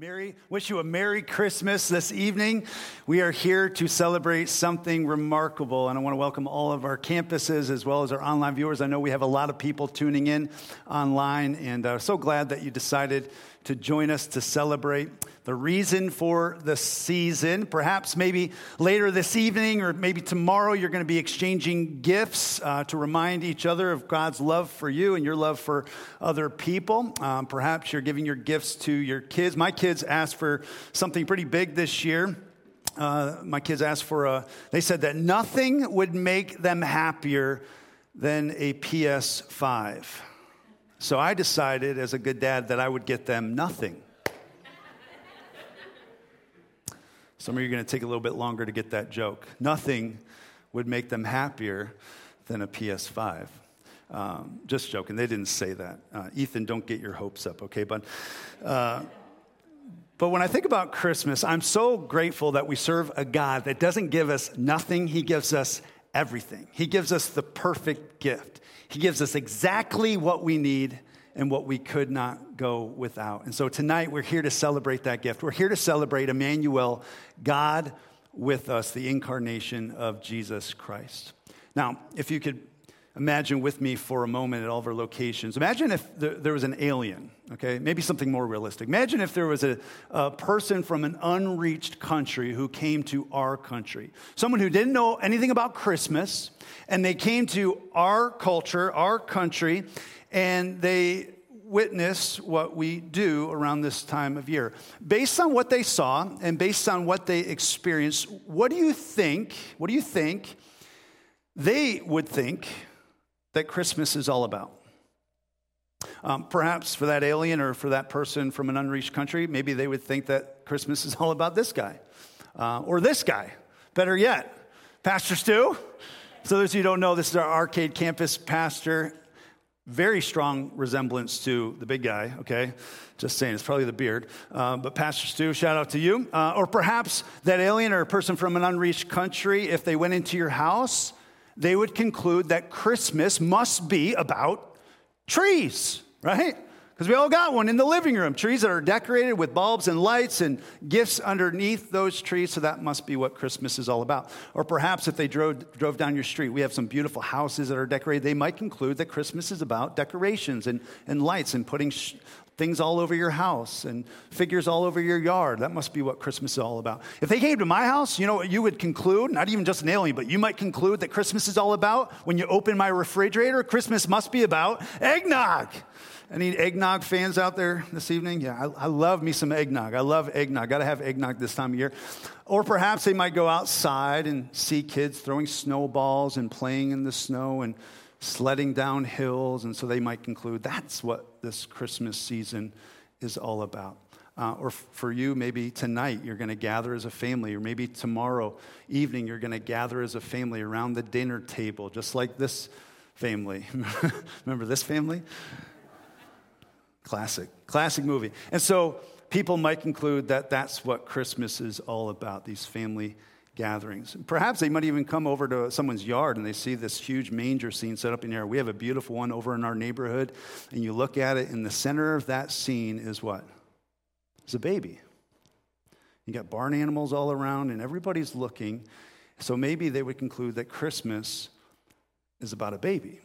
Merry, wish you a Merry Christmas this evening. We are here to celebrate something remarkable, and I want to welcome all of our campuses as well as our online viewers. I know we have a lot of people tuning in online, and uh, so glad that you decided to join us to celebrate the reason for the season. Perhaps maybe later this evening or maybe tomorrow, you're going to be exchanging gifts uh, to remind each other of God's love for you and your love for other people. Um, perhaps you're giving your gifts to your kids. My kids asked for something pretty big this year. Uh, my kids asked for a, they said that nothing would make them happier than a PS5. So I decided, as a good dad, that I would get them nothing. Some of you are going to take a little bit longer to get that joke. Nothing would make them happier than a PS5. Um, just joking. They didn't say that. Uh, Ethan, don't get your hopes up, okay, bud? Uh, but when I think about Christmas, I'm so grateful that we serve a God that doesn't give us nothing, He gives us everything. He gives us the perfect gift. He gives us exactly what we need and what we could not go without. And so tonight we're here to celebrate that gift. We're here to celebrate Emmanuel, God with us, the incarnation of Jesus Christ. Now, if you could imagine with me for a moment at all of our locations. Imagine if there was an alien, okay? Maybe something more realistic. Imagine if there was a, a, person from an unreached country who came to our country. Someone who didn't know anything about Christmas, and they came to our culture, our country, and they witness what we do around this time of year. Based on what they saw and based on what they experienced, what do you think? What do you think they would think that Christmas is all about? Um, perhaps for that alien or for that person from an unreached country, maybe they would think that Christmas is all about this guy uh, or this guy. Better yet, Pastor Stu. So, those of you who don't know, this is our arcade campus pastor. Very strong resemblance to the big guy, okay? Just saying, it's probably the beard. Uh, but Pastor Stu, shout out to you. Uh, or perhaps that alien or a person from an unreached country, if they went into your house, they would conclude that Christmas must be about trees, right? Because we all got one in the living room trees that are decorated with bulbs and lights and gifts underneath those trees. So that must be what Christmas is all about. Or perhaps if they drove, drove down your street, we have some beautiful houses that are decorated. They might conclude that Christmas is about decorations and, and lights and putting sh- things all over your house and figures all over your yard. That must be what Christmas is all about. If they came to my house, you know what you would conclude? Not even just an alien, but you might conclude that Christmas is all about when you open my refrigerator, Christmas must be about eggnog. Any eggnog fans out there this evening? Yeah, I, I love me some eggnog. I love eggnog. Got to have eggnog this time of year. Or perhaps they might go outside and see kids throwing snowballs and playing in the snow and sledding down hills, and so they might conclude that's what this Christmas season is all about. Uh, or f- for you, maybe tonight you're going to gather as a family, or maybe tomorrow evening you're going to gather as a family around the dinner table, just like this family. Remember this family? Classic, classic movie. And so people might conclude that that's what Christmas is all about, these family gatherings. Perhaps they might even come over to someone's yard and they see this huge manger scene set up in there. We have a beautiful one over in our neighborhood, and you look at it, in the center of that scene is what? It's a baby. You got barn animals all around, and everybody's looking. So maybe they would conclude that Christmas is about a baby.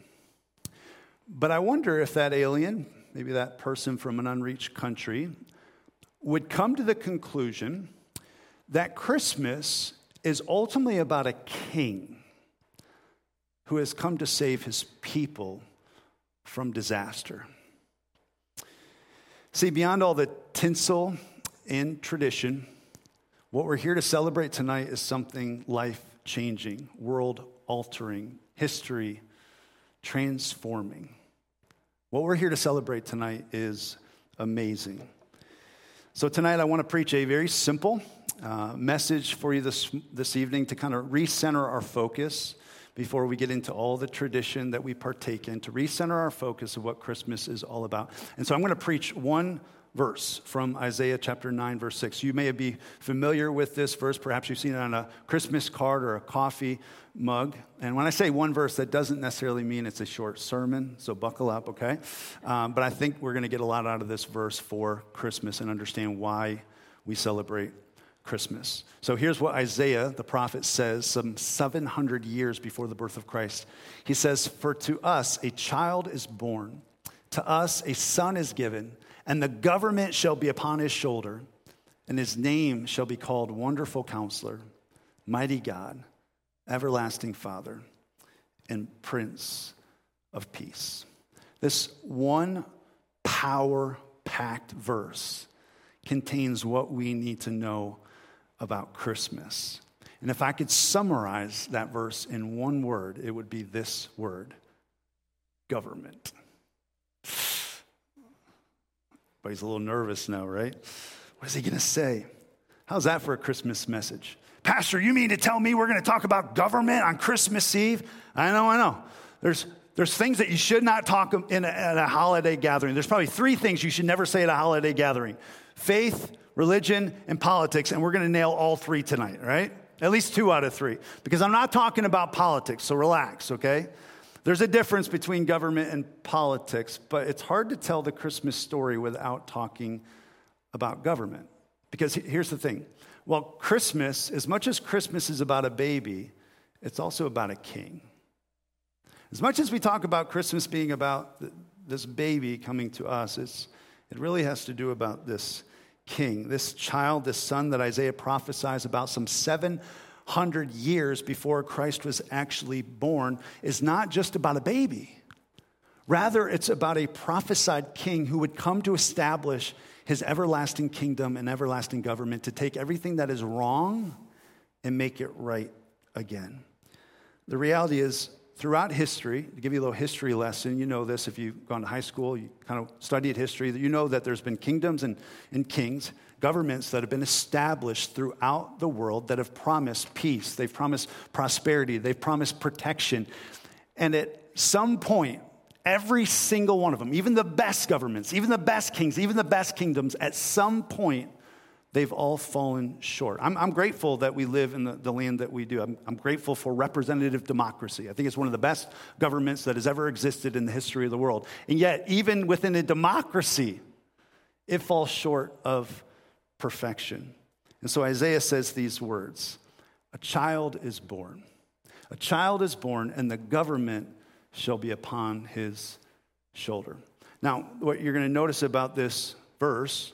But I wonder if that alien, maybe that person from an unreached country, would come to the conclusion that Christmas is ultimately about a king who has come to save his people from disaster. See, beyond all the tinsel and tradition, what we're here to celebrate tonight is something life changing, world altering, history transforming. What we're here to celebrate tonight is amazing. So, tonight I want to preach a very simple uh, message for you this, this evening to kind of recenter our focus before we get into all the tradition that we partake in, to recenter our focus of what Christmas is all about. And so I'm going to preach one verse from Isaiah chapter 9, verse 6. You may be familiar with this verse. Perhaps you've seen it on a Christmas card or a coffee mug. And when I say one verse, that doesn't necessarily mean it's a short sermon, so buckle up, okay? Um, but I think we're going to get a lot out of this verse for Christmas and understand why we celebrate Christmas. So here's what Isaiah, the prophet, says some 700 years before the birth of Christ. He says, For to us a child is born, to us a son is given and the government shall be upon his shoulder, and his name shall be called Wonderful Counselor, Mighty God, Everlasting Father, and Prince of Peace. This one power packed verse contains what we need to know about Christmas. And if I could summarize that verse in one word, it would be this word government. But he's a little nervous now, right? What is he going to say? How's that for a Christmas message? Pastor, you mean to tell me we're going to talk about government on Christmas Eve? I know, I know. There's, there's things that you should not talk in a, at a holiday gathering. There's probably three things you should never say at a holiday gathering faith, religion, and politics. And we're going to nail all three tonight, right? At least two out of three. Because I'm not talking about politics, so relax, okay? There's a difference between government and politics, but it's hard to tell the Christmas story without talking about government. Because here's the thing well, Christmas, as much as Christmas is about a baby, it's also about a king. As much as we talk about Christmas being about this baby coming to us, it's, it really has to do about this king, this child, this son that Isaiah prophesies about some seven hundred years before Christ was actually born is not just about a baby. Rather, it's about a prophesied king who would come to establish his everlasting kingdom and everlasting government to take everything that is wrong and make it right again. The reality is, throughout history, to give you a little history lesson, you know this if you've gone to high school, you kind of studied history, you know that there's been kingdoms and, and kings governments that have been established throughout the world that have promised peace, they've promised prosperity, they've promised protection. And at some point, every single one of them, even the best governments, even the best kings, even the best kingdoms, at some point, they've all fallen short. I'm, I'm grateful that we live in the, the land that we do. I'm, I'm, grateful for representative democracy. I think it's one of the best governments that has ever existed in the history of the world. And yet, even within a democracy, it falls short of perfection. And so Isaiah says these words A child is born. A child is born, and the government shall be upon his shoulder. Now, what you're going to notice about this verse,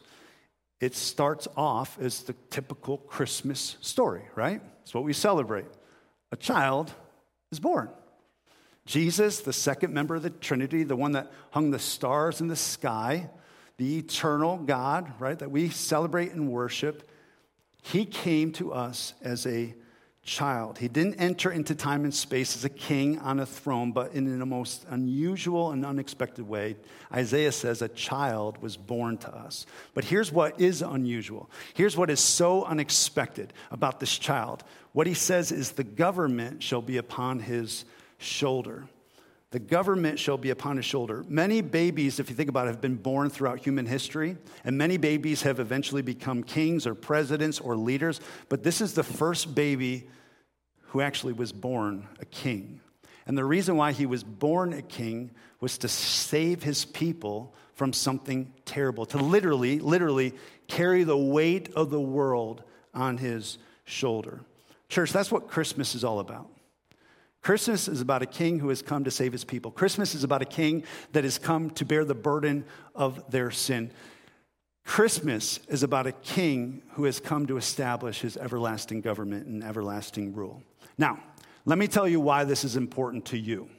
it starts off as the typical Christmas story, right? It's what we celebrate. A child is born. Jesus, the second member of the Trinity, the one that hung the stars in the sky, the eternal God, right, that we celebrate and worship, he came to us as a child. He didn't enter into time and space as a king on a throne, but in a most unusual and unexpected way. Isaiah says a child was born to us. But here's what is unusual. Here's what is so unexpected about this child. What he says is the government shall be upon his shoulder. The government shall be upon his shoulder. Many babies, if you think about it, have been born throughout human history, and many babies have eventually become kings or presidents or leaders. But this is the first baby who actually was born a king. And the reason why he was born a king was to save his people from something terrible, to literally, literally carry the weight of the world on his shoulder. Church, that's what Christmas is all about. Christmas is about a king who has come to save his people. Christmas is about a king that has come to bear the burden of their sin. Christmas is about a king who has come to establish his everlasting government and everlasting rule. Now, let me tell you why this is important to you.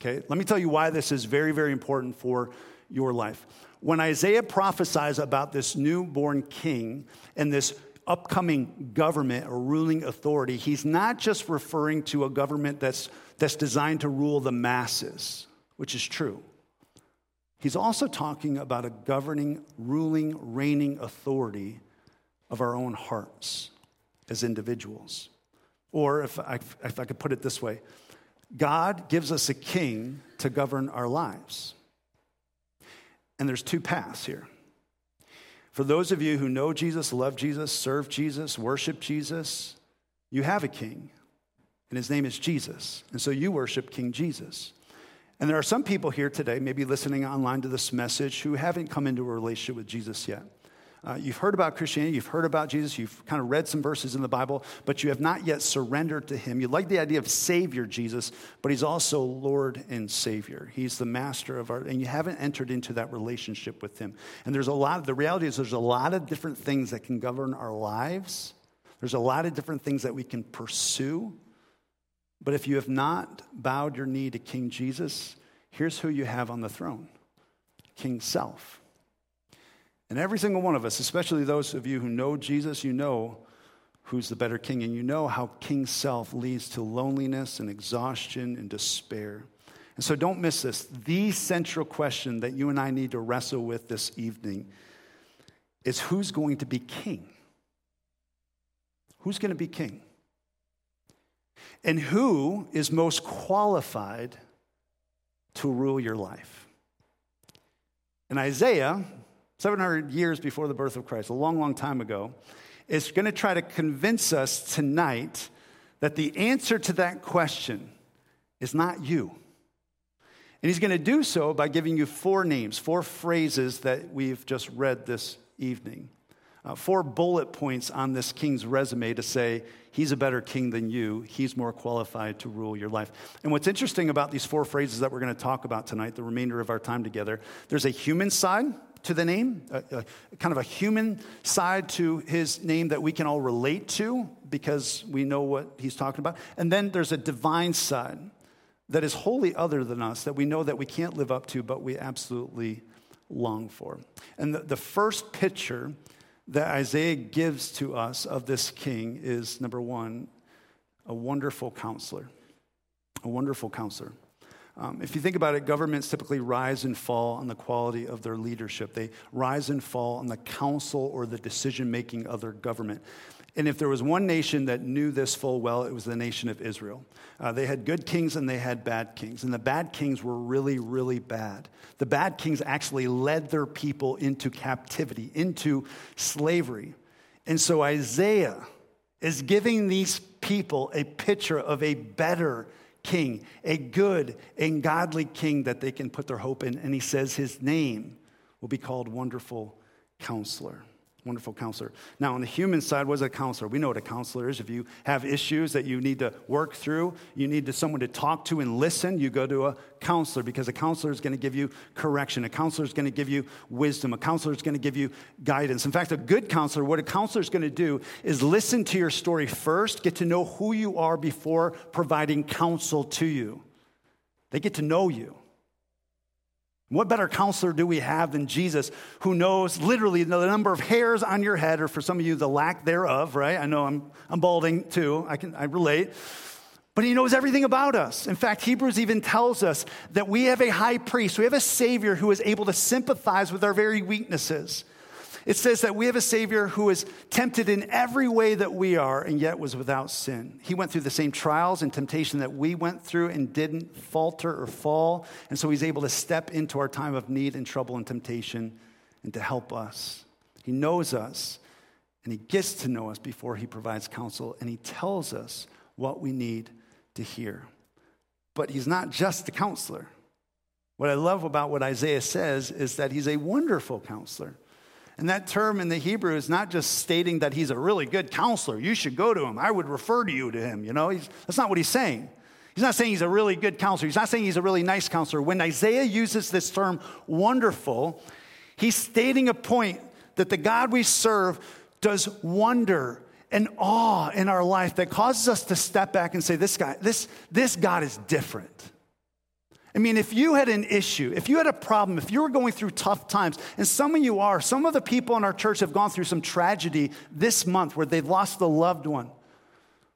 Okay? Let me tell you why this is very, very important for your life. When Isaiah prophesies about this newborn king and this upcoming government or ruling authority, he's not just referring to a government that's, that's designed to rule the masses, which is true. He's also talking about a governing, ruling, reigning authority of our own hearts as individuals. Or if I, if I could put it this way, God gives us a king to govern our lives. And there's two paths here. For those of you who know Jesus, love Jesus, serve Jesus, worship Jesus, you have a king, and his name is Jesus. And so you worship King Jesus. And there are some people here today, maybe listening online to this message, who haven't come into a relationship with Jesus yet. Uh, you've heard about Christianity, you've heard about Jesus, you've kind of read some verses in the Bible, but you have not yet surrendered to Him. You like the idea of Savior Jesus, but He's also Lord and Savior. He's the master of our, and you haven't entered into that relationship with Him. And there's a lot, of, the reality is there's a lot of different things that can govern our lives. There's a lot of different things that we can pursue. But if you have not bowed your knee to King Jesus, here's who you have on the throne King Self. And every single one of us, especially those of you who know Jesus, you know who's the better king, and you know how King Self leads to loneliness and exhaustion and despair. And so don't miss this. The central question that you and I need to wrestle with this evening is who's going to be king? Who's going to be king? And who is most qualified to rule your life? In Isaiah, 700 years before the birth of Christ, a long, long time ago, is going to try to convince us tonight that the answer to that question is not you. And he's going to do so by giving you four names, four phrases that we've just read this evening. Uh, four bullet points on this king's resume to say he's a better king than you. He's more qualified to rule your life. And what's interesting about these four phrases that we're going to talk about tonight, the remainder of our time together, there's a human side to the name, a, a, kind of a human side to his name that we can all relate to because we know what he's talking about. And then there's a divine side that is wholly other than us that we know that we can't live up to, but we absolutely long for. And the, the first picture that Isaiah gives to us of this king is number one, a wonderful counselor. A wonderful counselor. Um, if you think about it, governments typically rise and fall on the quality of their leadership. They rise and fall on the counsel or the decision making of their government. And if there was one nation that knew this full well, it was the nation of Israel. Uh, they had good kings and they had bad kings. And the bad kings were really, really bad. The bad kings actually led their people into captivity, into slavery. And so Isaiah is giving these people a picture of a better king, a good and godly king that they can put their hope in. And he says his name will be called Wonderful Counselor. Wonderful counselor. Now, on the human side, what is a counselor? We know what a counselor is. If you have issues that you need to work through, you need to, someone to talk to and listen, you go to a counselor because a counselor is going to give you correction. A counselor is going to give you wisdom. A counselor is going to give you guidance. In fact, a good counselor, what a counselor is going to do is listen to your story first, get to know who you are before providing counsel to you. They get to know you. What better counselor do we have than Jesus, who knows literally the number of hairs on your head, or for some of you, the lack thereof, right? I know I'm, I'm balding too, I can I relate. But he knows everything about us. In fact, Hebrews even tells us that we have a high priest, we have a Savior who is able to sympathize with our very weaknesses. It says that we have a Savior who is tempted in every way that we are and yet was without sin. He went through the same trials and temptation that we went through and didn't falter or fall. And so He's able to step into our time of need and trouble and temptation and to help us. He knows us and He gets to know us before He provides counsel and He tells us what we need to hear. But He's not just the counselor. What I love about what Isaiah says is that He's a wonderful counselor. And that term in the Hebrew is not just stating that he's a really good counselor. You should go to him. I would refer to you to him. You know, he's, that's not what he's saying. He's not saying he's a really good counselor. He's not saying he's a really nice counselor. When Isaiah uses this term wonderful, he's stating a point that the God we serve does wonder and awe in our life that causes us to step back and say, this guy, this, this God is different. I mean, if you had an issue, if you had a problem, if you were going through tough times, and some of you are, some of the people in our church have gone through some tragedy this month where they've lost a loved one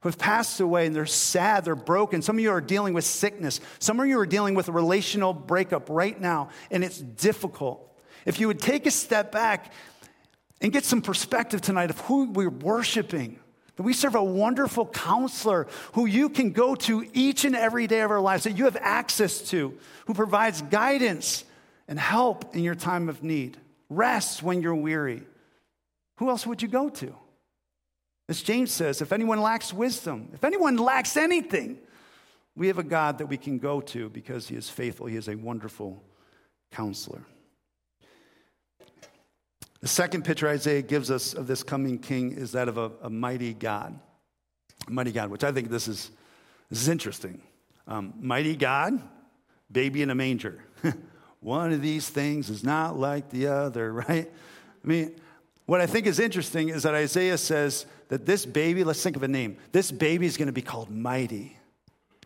who have passed away and they're sad, they're broken. Some of you are dealing with sickness. Some of you are dealing with a relational breakup right now, and it's difficult. If you would take a step back and get some perspective tonight of who we're worshiping, we serve a wonderful counselor who you can go to each and every day of our lives, that you have access to, who provides guidance and help in your time of need, rest when you're weary, Who else would you go to? As James says, if anyone lacks wisdom, if anyone lacks anything, we have a God that we can go to because he is faithful. He is a wonderful counselor. The second picture Isaiah gives us of this coming king is that of a, a mighty God. A mighty God, which I think this is, this is interesting. Um, mighty God, baby in a manger. One of these things is not like the other, right? I mean, what I think is interesting is that Isaiah says that this baby, let's think of a name, this baby is going to be called mighty.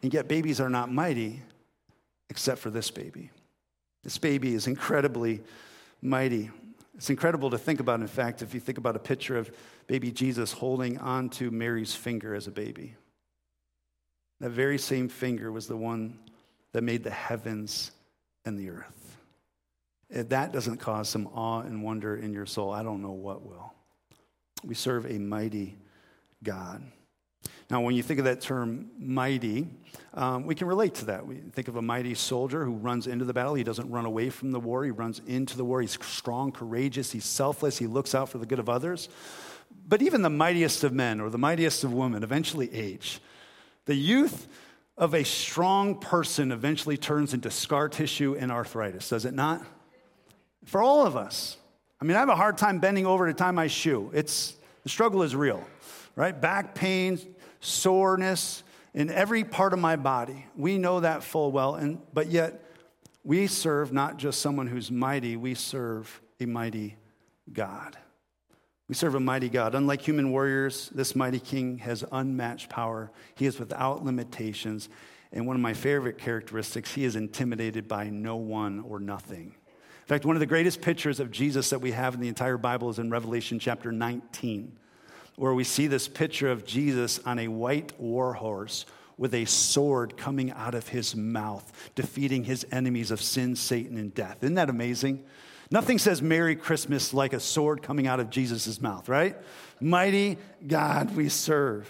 And yet, babies are not mighty except for this baby. This baby is incredibly mighty. It's incredible to think about, in fact, if you think about a picture of baby Jesus holding onto Mary's finger as a baby. That very same finger was the one that made the heavens and the earth. If that doesn't cause some awe and wonder in your soul, I don't know what will. We serve a mighty God. Now, when you think of that term mighty, um, we can relate to that. We think of a mighty soldier who runs into the battle. He doesn't run away from the war, he runs into the war. He's strong, courageous, he's selfless, he looks out for the good of others. But even the mightiest of men or the mightiest of women eventually age. The youth of a strong person eventually turns into scar tissue and arthritis, does it not? For all of us. I mean, I have a hard time bending over to tie my shoe. It's, the struggle is real, right? Back pain, soreness in every part of my body. We know that full well, and, but yet we serve not just someone who's mighty, we serve a mighty God. We serve a mighty God. Unlike human warriors, this mighty king has unmatched power. He is without limitations. And one of my favorite characteristics, he is intimidated by no one or nothing. In fact, one of the greatest pictures of Jesus that we have in the entire Bible is in Revelation chapter 19, where we see this picture of Jesus on a white war horse with a sword coming out of his mouth, defeating his enemies of sin, Satan, and death. Isn't that amazing? Nothing says Merry Christmas like a sword coming out of Jesus' mouth, right? Mighty God we serve.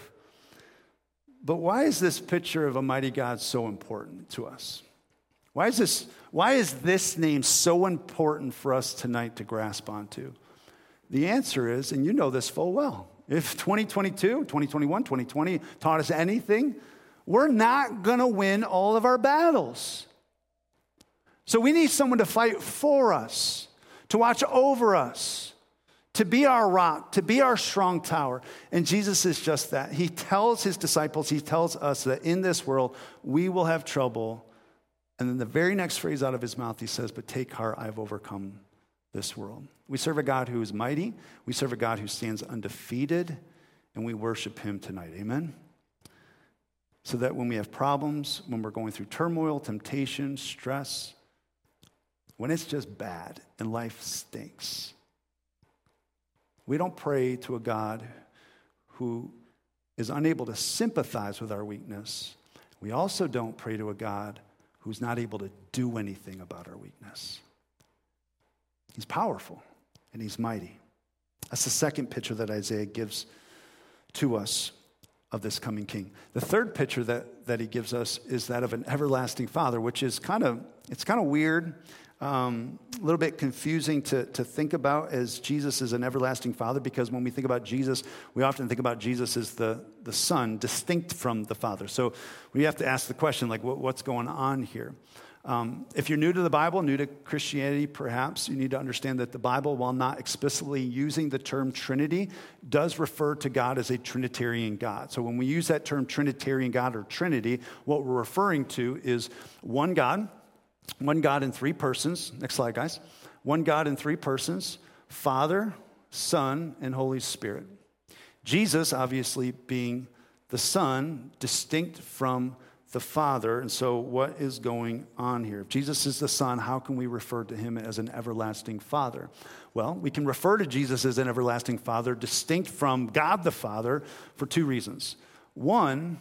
But why is this picture of a mighty God so important to us? Why is this, why is this name so important for us tonight to grasp onto? The answer is, and you know this full well, if 2022, 2021, 2020 taught us anything, we're not going to win all of our battles. So we need someone to fight for us to watch over us, to be our rock, to be our strong tower. And Jesus is just that. He tells his disciples, he tells us that in this world we will have trouble. And then the very next phrase out of his mouth, he says, But take heart, I've overcome this world. We serve a God who is mighty, we serve a God who stands undefeated, and we worship him tonight. Amen? So that when we have problems, when we're going through turmoil, temptation, stress, when it's just bad and life stinks. We don't pray to a God who is unable to sympathize with our weakness. We also don't pray to a God who's not able to do anything about our weakness. He's powerful and he's mighty. That's the second picture that Isaiah gives to us of this coming king. The third picture that, that he gives us is that of an everlasting father, which is kind of, it's kind of weird um, a little bit confusing to, to think about as Jesus is an everlasting Father because when we think about Jesus, we often think about Jesus as the, the Son, distinct from the Father. So we have to ask the question, like, what, what's going on here? Um, if you're new to the Bible, new to Christianity, perhaps, you need to understand that the Bible, while not explicitly using the term Trinity, does refer to God as a Trinitarian God. So when we use that term Trinitarian God or Trinity, what we're referring to is one God one God in three persons. Next slide, guys. One God in three persons Father, Son, and Holy Spirit. Jesus, obviously, being the Son, distinct from the Father. And so, what is going on here? If Jesus is the Son, how can we refer to him as an everlasting Father? Well, we can refer to Jesus as an everlasting Father, distinct from God the Father, for two reasons. One,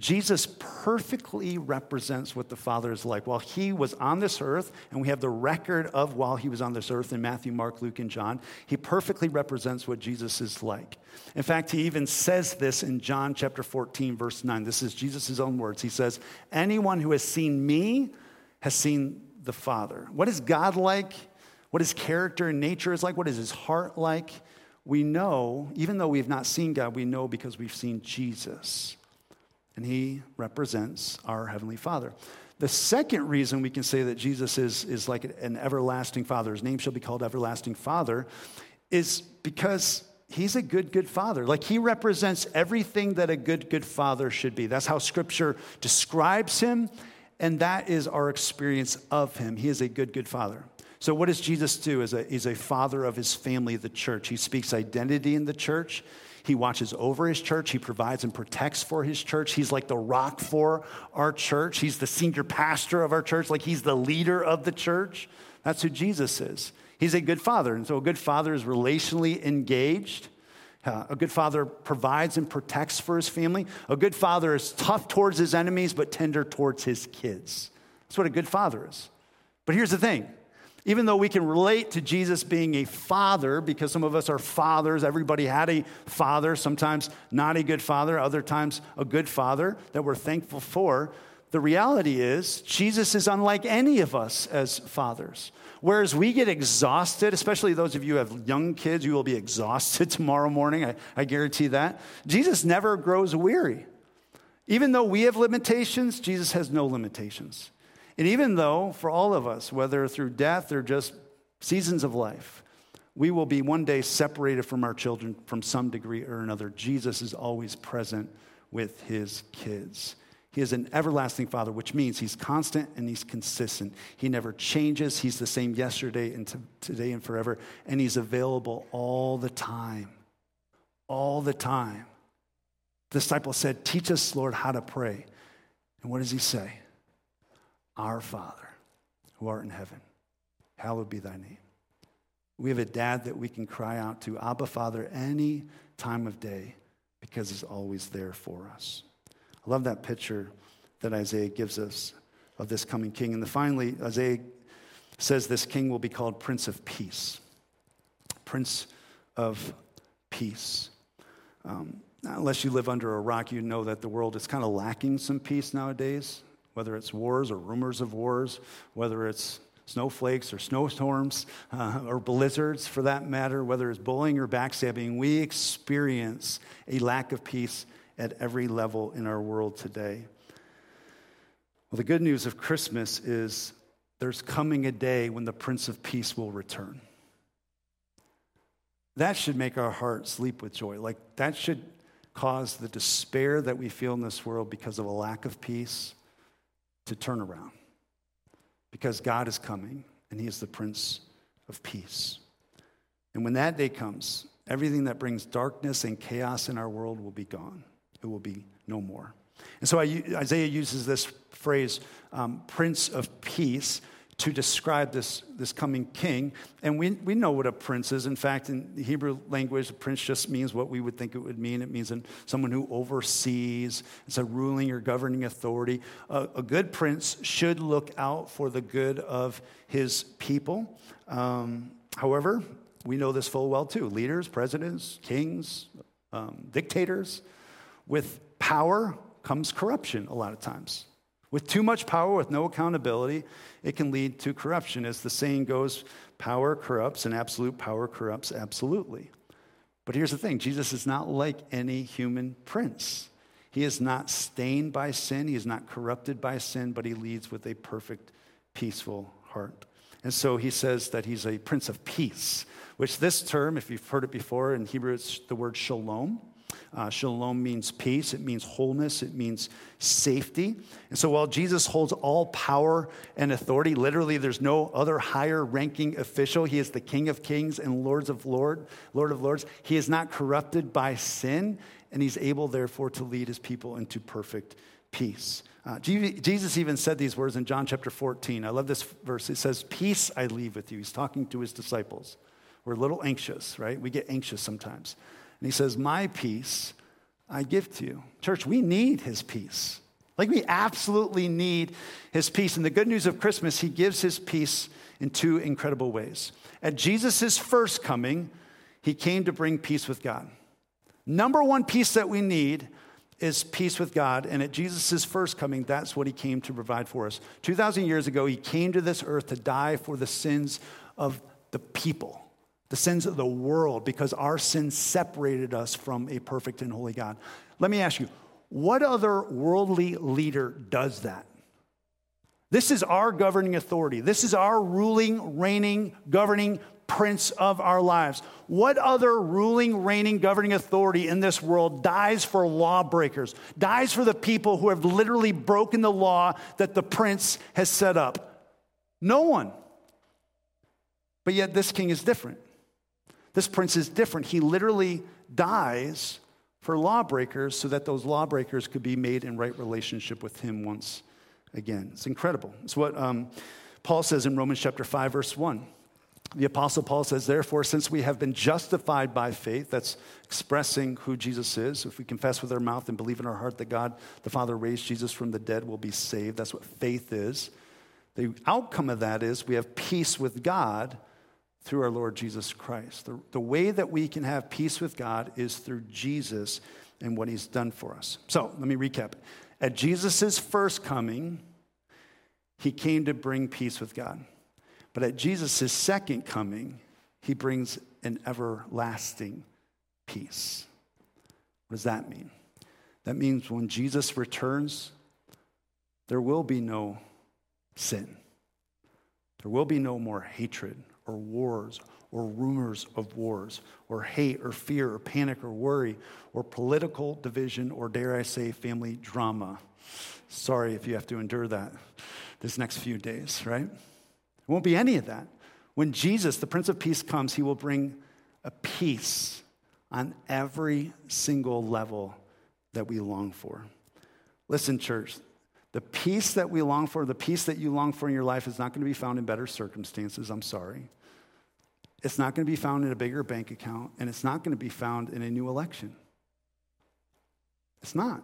Jesus perfectly represents what the Father is like. While he was on this earth, and we have the record of while he was on this earth in Matthew, Mark, Luke, and John, he perfectly represents what Jesus is like. In fact, he even says this in John chapter 14, verse 9. This is Jesus' own words. He says, Anyone who has seen me has seen the Father. What is God like? What his character and nature is like? What is his heart like? we know, even though we've not seen God, we know because we've seen Jesus. And he represents our Heavenly Father. The second reason we can say that Jesus is, is like an everlasting Father, his name shall be called Everlasting Father, is because he's a good, good father. Like he represents everything that a good, good father should be. That's how scripture describes him, and that is our experience of him. He is a good, good father. So, what does Jesus do? As a, he's a father of his family, the church. He speaks identity in the church. He watches over his church. He provides and protects for his church. He's like the rock for our church. He's the senior pastor of our church, like he's the leader of the church. That's who Jesus is. He's a good father. And so, a good father is relationally engaged. Uh, a good father provides and protects for his family. A good father is tough towards his enemies, but tender towards his kids. That's what a good father is. But here's the thing even though we can relate to Jesus being a father, because some of us are fathers, everybody had a father, sometimes not a good father, other times a good father that we're thankful for. The reality is, Jesus is unlike any of us as fathers. Whereas we get exhausted, especially those of you who have young kids, you will be exhausted tomorrow morning. I, I guarantee that. Jesus never grows weary. Even though we have limitations, Jesus has no limitations. And even though, for all of us, whether through death or just seasons of life, we will be one day separated from our children from some degree or another, Jesus is always present with his kids. He is an everlasting Father, which means He's constant and He's consistent. He never changes. He's the same yesterday and today and forever. And He's available all the time. All the time. The disciple said, Teach us, Lord, how to pray. And what does He say? Our Father, who art in heaven, hallowed be thy name. We have a dad that we can cry out to, Abba, Father, any time of day because he's always there for us. I love that picture that Isaiah gives us of this coming king. And then finally, Isaiah says this king will be called Prince of Peace. Prince of Peace. Um, unless you live under a rock, you know that the world is kind of lacking some peace nowadays whether it's wars or rumors of wars, whether it's snowflakes or snowstorms uh, or blizzards for that matter, whether it's bullying or backstabbing, we experience a lack of peace at every level in our world today. Well, the good news of Christmas is there's coming a day when the Prince of Peace will return. That should make our hearts leap with joy. Like, that should cause the despair that we feel in this world because of a lack of peace to turn around because God is coming and He is the Prince of Peace. And when that day comes, everything that brings darkness and chaos in our world will be gone, it will be no more. And so Isaiah uses this phrase, um, Prince of Peace, to describe this, this coming king. And we, we know what a prince is. In fact, in the Hebrew language, a prince just means what we would think it would mean. It means someone who oversees, it's a ruling or governing authority. A, a good prince should look out for the good of his people. Um, however, we know this full well too. Leaders, presidents, kings, um, dictators, with power comes corruption a lot of times. With too much power, with no accountability, it can lead to corruption. As the saying goes, power corrupts and absolute power corrupts absolutely. But here's the thing Jesus is not like any human prince. He is not stained by sin, he is not corrupted by sin, but he leads with a perfect, peaceful heart. And so he says that he's a prince of peace, which this term, if you've heard it before, in Hebrew it's the word shalom. Uh, shalom means peace, it means wholeness, it means safety. And so while Jesus holds all power and authority, literally there's no other higher ranking official. He is the King of Kings and Lords of Lord, Lord of Lords. He is not corrupted by sin, and he's able therefore to lead his people into perfect peace. Uh, Jesus even said these words in John chapter 14. I love this verse. It says, Peace I leave with you. He's talking to his disciples. We're a little anxious, right? We get anxious sometimes. And he says, My peace I give to you. Church, we need his peace. Like we absolutely need his peace. And the good news of Christmas, he gives his peace in two incredible ways. At Jesus' first coming, he came to bring peace with God. Number one peace that we need is peace with God. And at Jesus' first coming, that's what he came to provide for us. 2,000 years ago, he came to this earth to die for the sins of the people the sins of the world, because our sins separated us from a perfect and holy God. Let me ask you, what other worldly leader does that? This is our governing authority. This is our ruling, reigning, governing prince of our lives. What other ruling, reigning, governing authority in this world dies for lawbreakers, dies for the people who have literally broken the law that the prince has set up? No one. But yet, this king is different. This prince is different. He literally dies for lawbreakers so that those lawbreakers could be made in right relationship with him once again. It's incredible. It's what um, Paul says in Romans chapter 5, verse 1. The Apostle Paul says, Therefore, since we have been justified by faith, that's expressing who Jesus is. If we confess with our mouth and believe in our heart that God the Father raised Jesus from the dead, we'll be saved. That's what faith is. The outcome of that is we have peace with God through our Lord Jesus Christ. The, the way that we can have peace with God is through Jesus and what he's done for us. So let me recap. At Jesus' first coming, he came to bring peace with God. But at Jesus' second coming, he brings an everlasting peace. What does that mean? That means when Jesus returns, there will be no sin. There will be no more hatred or wars or rumors of wars or hate or fear or panic or worry or political division or, dare I say, family drama. Sorry if you have to endure that this next few days, right? It won't be any of that. When Jesus, the Prince of Peace, comes, he will bring a peace on every single level that we long for. Listen, church, the peace that we long for, the peace that you long for in your life is not going to be found in better circumstances. I'm sorry. It's not going to be found in a bigger bank account, and it's not going to be found in a new election. It's not.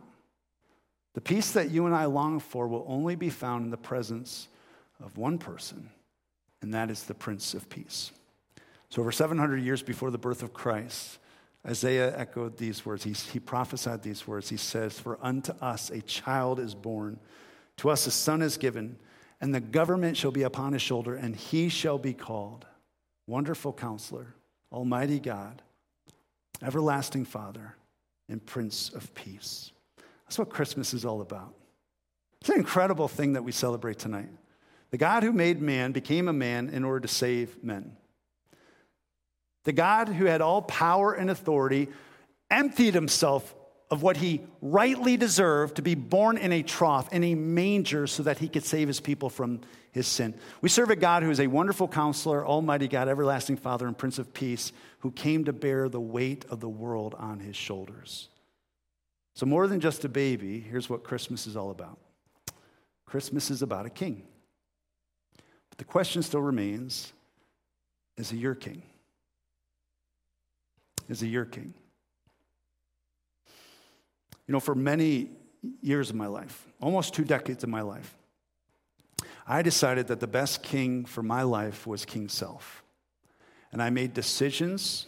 The peace that you and I long for will only be found in the presence of one person, and that is the Prince of Peace. So, over 700 years before the birth of Christ, Isaiah echoed these words. He, he prophesied these words. He says, For unto us a child is born, to us a son is given, and the government shall be upon his shoulder, and he shall be called Wonderful Counselor, Almighty God, Everlasting Father, and Prince of Peace. That's what Christmas is all about. It's an incredible thing that we celebrate tonight. The God who made man became a man in order to save men. The God who had all power and authority emptied himself of what he rightly deserved to be born in a trough, in a manger, so that he could save his people from his sin. We serve a God who is a wonderful counselor, Almighty God, everlasting Father, and Prince of Peace, who came to bear the weight of the world on his shoulders. So, more than just a baby, here's what Christmas is all about Christmas is about a king. But the question still remains is he your king? Is he your king? You know, for many years of my life, almost two decades of my life, I decided that the best king for my life was King Self. And I made decisions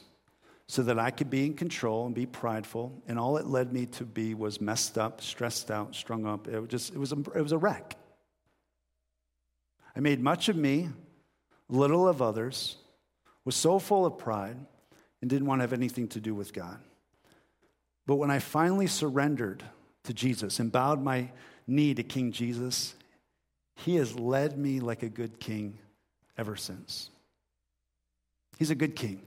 so that I could be in control and be prideful. And all it led me to be was messed up, stressed out, strung up. It was just, it was a, it was a wreck. I made much of me, little of others, was so full of pride, and didn't want to have anything to do with God. But when I finally surrendered to Jesus and bowed my knee to King Jesus, he has led me like a good king ever since. He's a good king.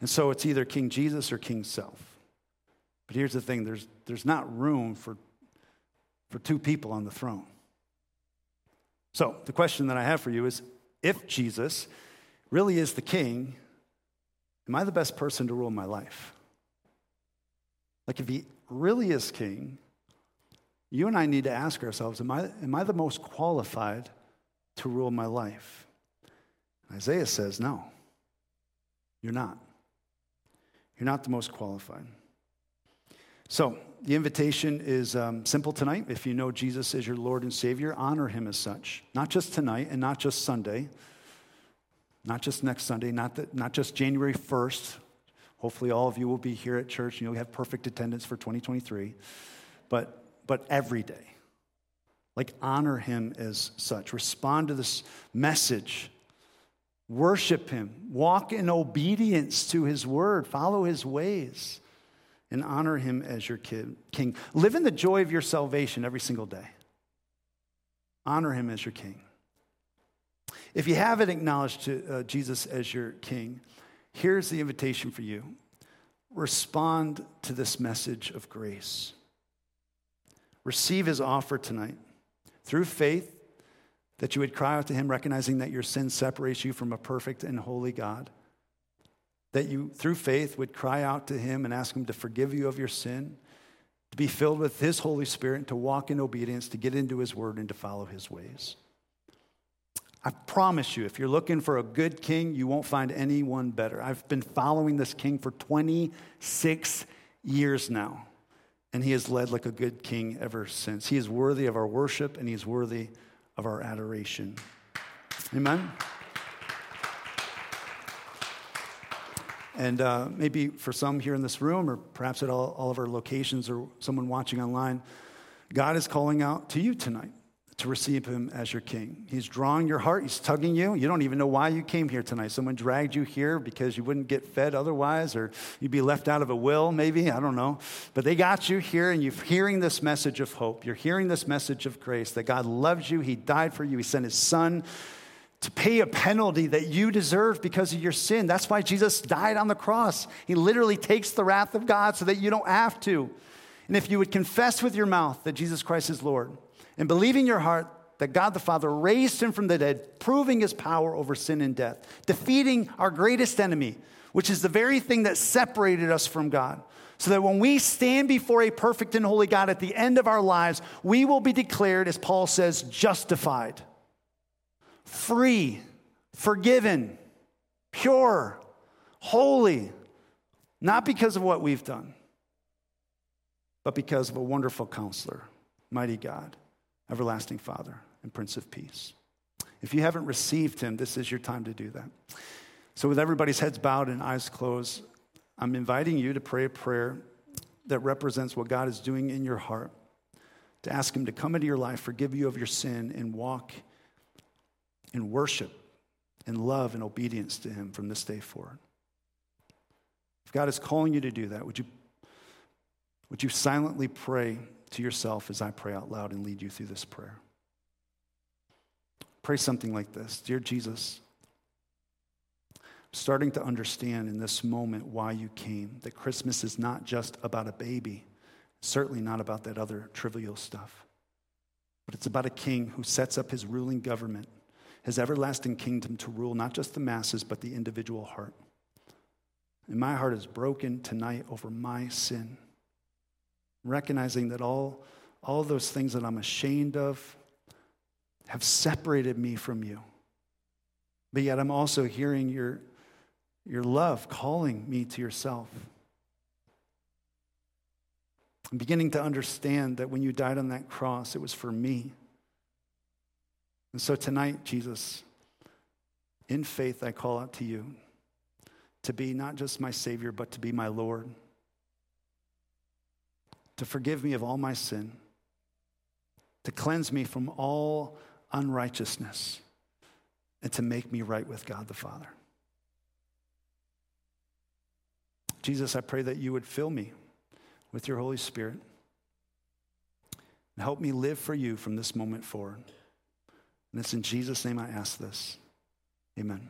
And so it's either King Jesus or King Self. But here's the thing there's, there's not room for, for two people on the throne. So the question that I have for you is if Jesus really is the king, am I the best person to rule my life? Like, if he really is king, you and I need to ask ourselves Am I, am I the most qualified to rule my life? Isaiah says, No, you're not. You're not the most qualified. So, the invitation is um, simple tonight. If you know Jesus as your Lord and Savior, honor him as such. Not just tonight and not just Sunday, not just next Sunday, not, the, not just January 1st, Hopefully, all of you will be here at church and you'll have perfect attendance for 2023. But, but every day, like honor him as such. Respond to this message Worship him. Walk in obedience to his word. Follow his ways and honor him as your king. Live in the joy of your salvation every single day. Honor him as your king. If you haven't acknowledged uh, Jesus as your king, here's the invitation for you respond to this message of grace. Receive his offer tonight through faith that you would cry out to him, recognizing that your sin separates you from a perfect and holy God. That you, through faith, would cry out to him and ask him to forgive you of your sin, to be filled with his Holy Spirit, to walk in obedience, to get into his word, and to follow his ways. I promise you, if you're looking for a good king, you won't find anyone better. I've been following this king for 26 years now, and he has led like a good king ever since. He is worthy of our worship, and he's worthy of our adoration. Amen? And uh, maybe for some here in this room, or perhaps at all, all of our locations, or someone watching online, God is calling out to you tonight to receive him as your king. He's drawing your heart, he's tugging you. You don't even know why you came here tonight. Someone dragged you here because you wouldn't get fed otherwise, or you'd be left out of a will, maybe. I don't know. But they got you here, and you're hearing this message of hope. You're hearing this message of grace that God loves you, He died for you, He sent His Son to pay a penalty that you deserve because of your sin. That's why Jesus died on the cross. He literally takes the wrath of God so that you don't have to. And if you would confess with your mouth that Jesus Christ is Lord, and believing in your heart that God the Father raised him from the dead, proving his power over sin and death, defeating our greatest enemy, which is the very thing that separated us from God. So that when we stand before a perfect and holy God at the end of our lives, we will be declared, as Paul says, justified, free, forgiven, pure, holy, not because of what we've done, but because of a wonderful counselor, mighty God everlasting Father and Prince of Peace. If you haven't received him, this is your time to do that. So, with everybody's heads bowed and eyes closed, I'm inviting you to pray a prayer that represents what God is doing in your heart, to ask him to come into your life, forgive you of your sin, and walk in worship and love and obedience to him from this day forward. If God is calling you to do that, would you, would you silently pray to yourself as I pray out loud and lead you through this prayer. Pray something like this Dear Jesus, I'm starting to understand in this moment why you came, that Christmas is not just about a baby, certainly not about that other trivial stuff, but it's about a king who sets up his ruling government, his everlasting kingdom to rule not just the masses, but the individual heart. And my heart is broken tonight over my sin recognizing that all, all those things that I'm ashamed of have separated me from you. But yet I'm also hearing your, your love calling me to yourself. I'm beginning to understand that when you died on that cross, it was for me. And so tonight, Jesus, in faith, I call out to you to be not just my Savior, but to be my Lord to forgive me of all my sin, to cleanse me from all unrighteousness, and to make me right with God the Father. Jesus, I pray that you would fill me with your Holy Spirit and help me live for you from this moment forward. And it's in Jesus' name I ask this. Amen.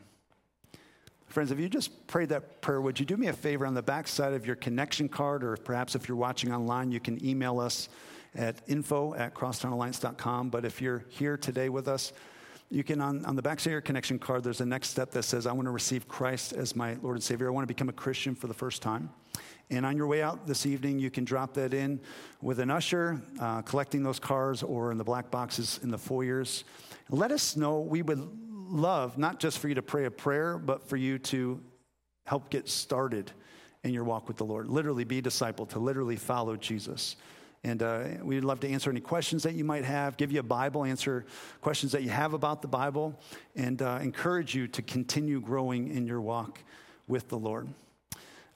Friends, if you just prayed that prayer, would you do me a favor on the back side of your connection card, or perhaps if you're watching online, you can email us at info at crosstownalliance.com. But if you're here today with us, you can, on, on the back side of your connection card, there's a next step that says, I want to receive Christ as my Lord and Savior. I want to become a Christian for the first time. And on your way out this evening, you can drop that in with an usher uh, collecting those cards or in the black boxes in the foyers. Let us know. We would love not just for you to pray a prayer, but for you to help get started in your walk with the Lord. Literally be a disciple, to literally follow Jesus. And uh, we'd love to answer any questions that you might have, give you a Bible, answer questions that you have about the Bible, and uh, encourage you to continue growing in your walk with the Lord.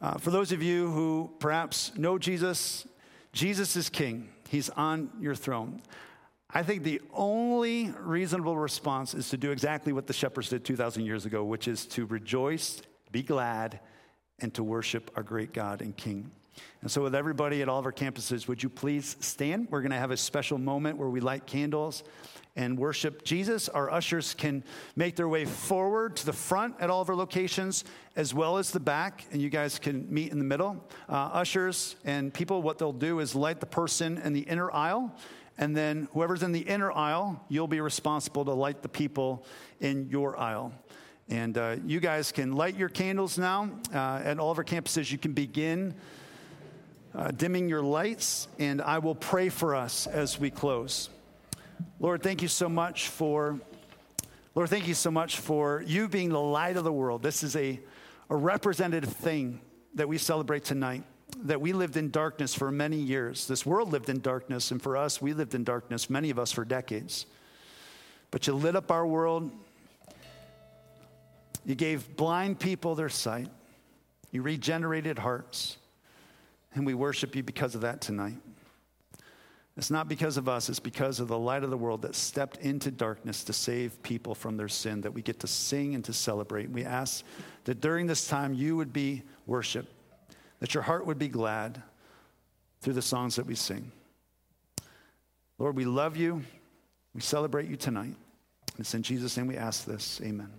Uh, for those of you who perhaps know Jesus, Jesus is King, He's on your throne. I think the only reasonable response is to do exactly what the shepherds did 2,000 years ago, which is to rejoice, be glad, and to worship our great God and King. And so, with everybody at all of our campuses, would you please stand? We're going to have a special moment where we light candles and worship Jesus. Our ushers can make their way forward to the front at all of our locations as well as the back, and you guys can meet in the middle. Uh, ushers and people, what they'll do is light the person in the inner aisle. And then whoever's in the inner aisle, you'll be responsible to light the people in your aisle. And uh, you guys can light your candles now. Uh, at all of our campuses, you can begin uh, dimming your lights, and I will pray for us as we close. Lord, thank you so much for, Lord, thank you so much for you being the light of the world. This is a, a representative thing that we celebrate tonight. That we lived in darkness for many years. This world lived in darkness, and for us, we lived in darkness, many of us for decades. But you lit up our world. You gave blind people their sight. You regenerated hearts. And we worship you because of that tonight. It's not because of us, it's because of the light of the world that stepped into darkness to save people from their sin that we get to sing and to celebrate. We ask that during this time you would be worshiped, that your heart would be glad through the songs that we sing. Lord, we love you. We celebrate you tonight. It's in Jesus' name we ask this. Amen.